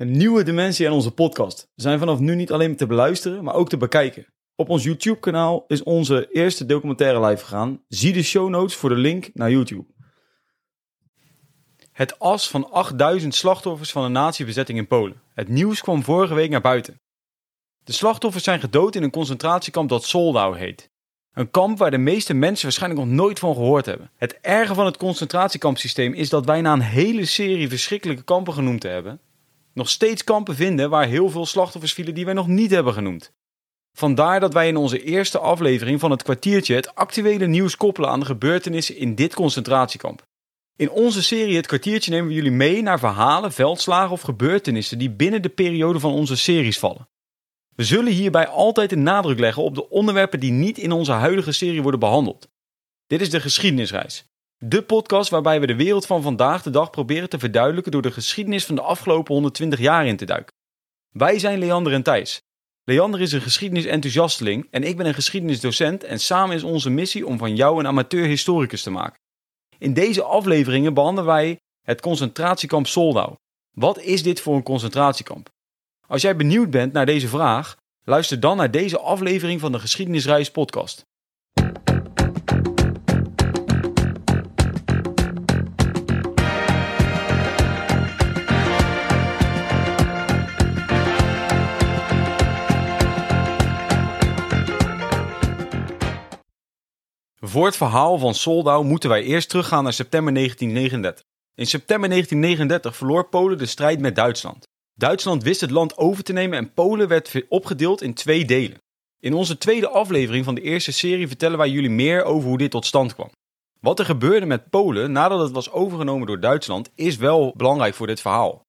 Een nieuwe dimensie aan onze podcast. We zijn vanaf nu niet alleen te beluisteren, maar ook te bekijken. Op ons YouTube-kanaal is onze eerste documentaire live gegaan. Zie de show notes voor de link naar YouTube. Het as van 8000 slachtoffers van de nazi-bezetting in Polen. Het nieuws kwam vorige week naar buiten. De slachtoffers zijn gedood in een concentratiekamp dat Soldau heet. Een kamp waar de meeste mensen waarschijnlijk nog nooit van gehoord hebben. Het erge van het concentratiekampsysteem is dat wij na een hele serie verschrikkelijke kampen genoemd hebben, nog steeds kampen vinden waar heel veel slachtoffers vielen die wij nog niet hebben genoemd. Vandaar dat wij in onze eerste aflevering van het kwartiertje het actuele nieuws koppelen aan de gebeurtenissen in dit concentratiekamp. In onze serie Het kwartiertje nemen we jullie mee naar verhalen, veldslagen of gebeurtenissen die binnen de periode van onze series vallen. We zullen hierbij altijd een nadruk leggen op de onderwerpen die niet in onze huidige serie worden behandeld. Dit is de geschiedenisreis. De podcast waarbij we de wereld van vandaag de dag proberen te verduidelijken door de geschiedenis van de afgelopen 120 jaar in te duiken. Wij zijn Leander en Thijs. Leander is een geschiedenisenthousiasteling en ik ben een geschiedenisdocent en samen is onze missie om van jou een amateur-historicus te maken. In deze afleveringen behandelen wij het concentratiekamp Soldau. Wat is dit voor een concentratiekamp? Als jij benieuwd bent naar deze vraag, luister dan naar deze aflevering van de Geschiedenisreis podcast. Voor het verhaal van Soldau moeten wij eerst teruggaan naar september 1939. In september 1939 verloor Polen de strijd met Duitsland. Duitsland wist het land over te nemen en Polen werd opgedeeld in twee delen. In onze tweede aflevering van de eerste serie vertellen wij jullie meer over hoe dit tot stand kwam. Wat er gebeurde met Polen nadat het was overgenomen door Duitsland is wel belangrijk voor dit verhaal.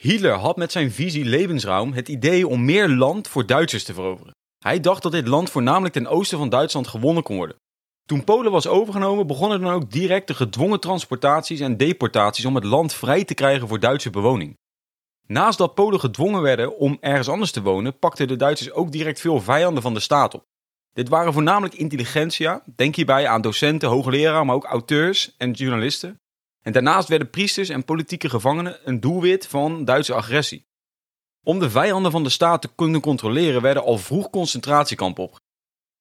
Hitler had met zijn visie Lebensraum het idee om meer land voor Duitsers te veroveren. Hij dacht dat dit land voornamelijk ten oosten van Duitsland gewonnen kon worden. Toen Polen was overgenomen begonnen dan ook direct de gedwongen transportaties en deportaties om het land vrij te krijgen voor Duitse bewoning. Naast dat Polen gedwongen werden om ergens anders te wonen, pakten de Duitsers ook direct veel vijanden van de staat op. Dit waren voornamelijk intelligentsia, denk hierbij aan docenten, hoogleraren, maar ook auteurs en journalisten. En daarnaast werden priesters en politieke gevangenen een doelwit van Duitse agressie. Om de vijanden van de staat te kunnen controleren werden al vroeg concentratiekampen op.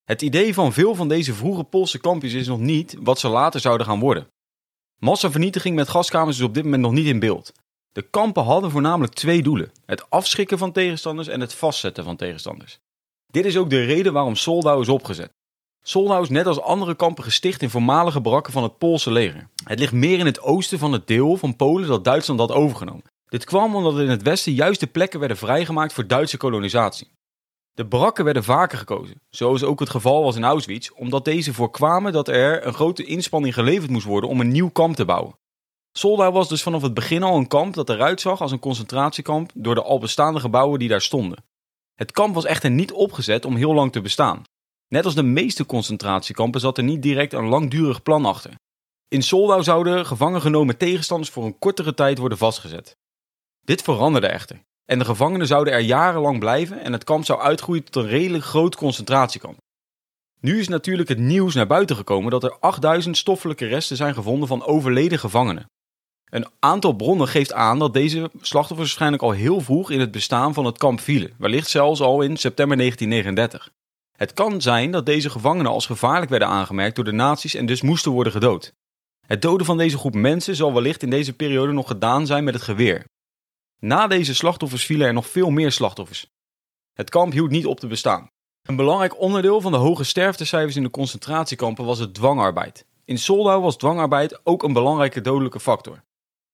Het idee van veel van deze vroege Poolse kampjes is nog niet wat ze later zouden gaan worden. Massavernietiging met gaskamers is op dit moment nog niet in beeld. De kampen hadden voornamelijk twee doelen: het afschrikken van tegenstanders en het vastzetten van tegenstanders. Dit is ook de reden waarom Soldau is opgezet. Soldau is net als andere kampen gesticht in voormalige brakken van het Poolse leger. Het ligt meer in het oosten van het deel van Polen dat Duitsland had overgenomen. Dit kwam omdat in het westen juist de plekken werden vrijgemaakt voor Duitse kolonisatie. De brakken werden vaker gekozen, zoals ook het geval was in Auschwitz, omdat deze voorkwamen dat er een grote inspanning geleverd moest worden om een nieuw kamp te bouwen. Soldau was dus vanaf het begin al een kamp dat eruit zag als een concentratiekamp door de al bestaande gebouwen die daar stonden. Het kamp was echter niet opgezet om heel lang te bestaan. Net als de meeste concentratiekampen zat er niet direct een langdurig plan achter. In Soldau zouden gevangen genomen tegenstanders voor een kortere tijd worden vastgezet. Dit veranderde echter. En de gevangenen zouden er jarenlang blijven en het kamp zou uitgroeien tot een redelijk groot concentratiekamp. Nu is natuurlijk het nieuws naar buiten gekomen dat er 8000 stoffelijke resten zijn gevonden van overleden gevangenen. Een aantal bronnen geeft aan dat deze slachtoffers waarschijnlijk al heel vroeg in het bestaan van het kamp vielen, wellicht zelfs al in september 1939. Het kan zijn dat deze gevangenen als gevaarlijk werden aangemerkt door de nazi's en dus moesten worden gedood. Het doden van deze groep mensen zal wellicht in deze periode nog gedaan zijn met het geweer. Na deze slachtoffers vielen er nog veel meer slachtoffers. Het kamp hield niet op te bestaan. Een belangrijk onderdeel van de hoge sterftecijfers in de concentratiekampen was het dwangarbeid. In Soldau was dwangarbeid ook een belangrijke dodelijke factor.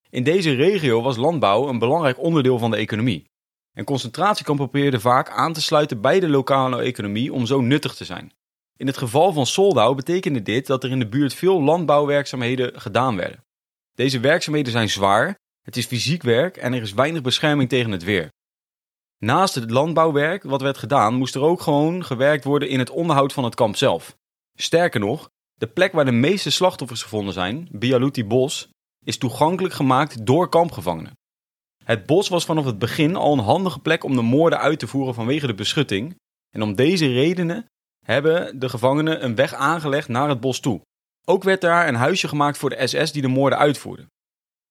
In deze regio was landbouw een belangrijk onderdeel van de economie. En concentratiekampen probeerden vaak aan te sluiten bij de lokale economie om zo nuttig te zijn. In het geval van Soldau betekende dit dat er in de buurt veel landbouwwerkzaamheden gedaan werden. Deze werkzaamheden zijn zwaar, het is fysiek werk en er is weinig bescherming tegen het weer. Naast het landbouwwerk wat werd gedaan, moest er ook gewoon gewerkt worden in het onderhoud van het kamp zelf. Sterker nog, de plek waar de meeste slachtoffers gevonden zijn, Bialuti Bos, is toegankelijk gemaakt door kampgevangenen. Het bos was vanaf het begin al een handige plek om de moorden uit te voeren vanwege de beschutting. En om deze redenen hebben de gevangenen een weg aangelegd naar het bos toe. Ook werd daar een huisje gemaakt voor de SS die de moorden uitvoerde.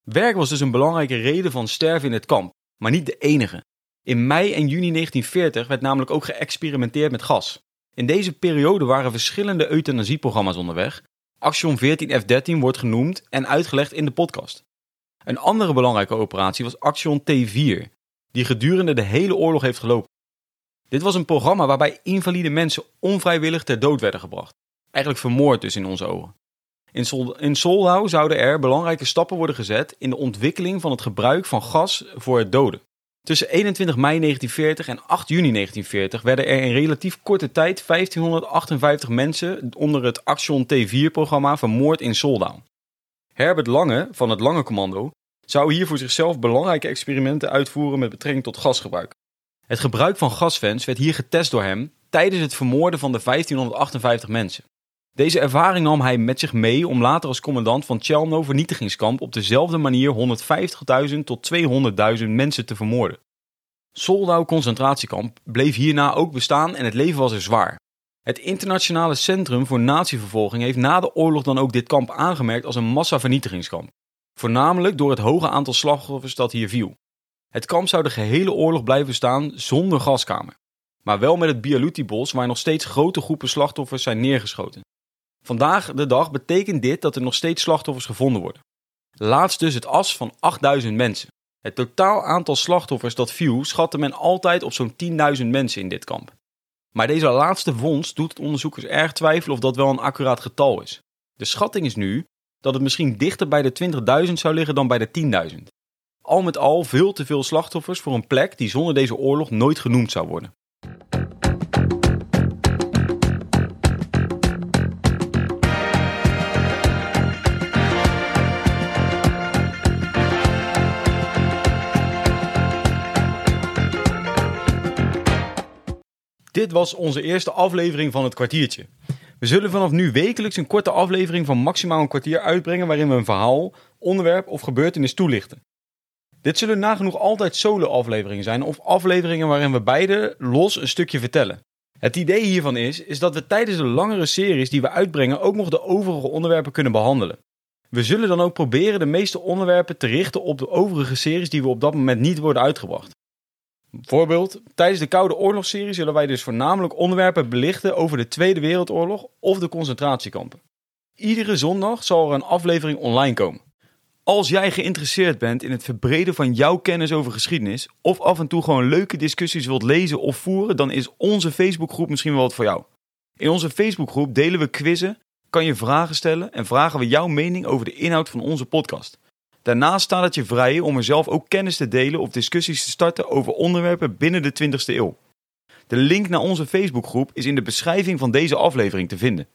Werk was dus een belangrijke reden van sterven in het kamp, maar niet de enige. In mei en juni 1940 werd namelijk ook geëxperimenteerd met gas. In deze periode waren verschillende euthanasieprogramma's onderweg. Action 14F13 wordt genoemd en uitgelegd in de podcast. Een andere belangrijke operatie was Action T4, die gedurende de hele oorlog heeft gelopen. Dit was een programma waarbij invalide mensen onvrijwillig ter dood werden gebracht. Eigenlijk vermoord dus in onze ogen. In, Sol in zouden er belangrijke stappen worden gezet in de ontwikkeling van het gebruik van gas voor het doden. Tussen 21 mei 1940 en 8 juni 1940 werden er in relatief korte tijd 1558 mensen onder het Action T4-programma vermoord in Soldau. Herbert Lange van het Lange Commando zou hier voor zichzelf belangrijke experimenten uitvoeren met betrekking tot gasgebruik. Het gebruik van gasfans werd hier getest door hem tijdens het vermoorden van de 1558 mensen. Deze ervaring nam hij met zich mee om later als commandant van Chelmno vernietigingskamp op dezelfde manier 150.000 tot 200.000 mensen te vermoorden. Soldau concentratiekamp bleef hierna ook bestaan en het leven was er zwaar. Het internationale centrum voor natievervolging heeft na de oorlog dan ook dit kamp aangemerkt als een massavernietigingskamp. Voornamelijk door het hoge aantal slachtoffers dat hier viel. Het kamp zou de gehele oorlog blijven staan zonder gaskamer. Maar wel met het Bialuti-bos waar nog steeds grote groepen slachtoffers zijn neergeschoten. Vandaag de dag betekent dit dat er nog steeds slachtoffers gevonden worden. Laatst dus het as van 8000 mensen. Het totaal aantal slachtoffers dat viel schatte men altijd op zo'n 10.000 mensen in dit kamp. Maar deze laatste vondst doet onderzoekers erg twijfelen of dat wel een accuraat getal is. De schatting is nu dat het misschien dichter bij de 20.000 zou liggen dan bij de 10.000. Al met al veel te veel slachtoffers voor een plek die zonder deze oorlog nooit genoemd zou worden. Dit was onze eerste aflevering van het kwartiertje. We zullen vanaf nu wekelijks een korte aflevering van maximaal een kwartier uitbrengen waarin we een verhaal, onderwerp of gebeurtenis toelichten. Dit zullen nagenoeg altijd solo-afleveringen zijn of afleveringen waarin we beide los een stukje vertellen. Het idee hiervan is, is dat we tijdens de langere series die we uitbrengen ook nog de overige onderwerpen kunnen behandelen. We zullen dan ook proberen de meeste onderwerpen te richten op de overige series die we op dat moment niet worden uitgebracht. Voorbeeld, tijdens de Koude Oorlogsserie zullen wij dus voornamelijk onderwerpen belichten over de Tweede Wereldoorlog of de concentratiekampen. Iedere zondag zal er een aflevering online komen. Als jij geïnteresseerd bent in het verbreden van jouw kennis over geschiedenis, of af en toe gewoon leuke discussies wilt lezen of voeren, dan is onze Facebookgroep misschien wel wat voor jou. In onze Facebookgroep delen we quizzen, kan je vragen stellen en vragen we jouw mening over de inhoud van onze podcast. Daarnaast staat het je vrij om er zelf ook kennis te delen of discussies te starten over onderwerpen binnen de 20e eeuw. De link naar onze Facebookgroep is in de beschrijving van deze aflevering te vinden.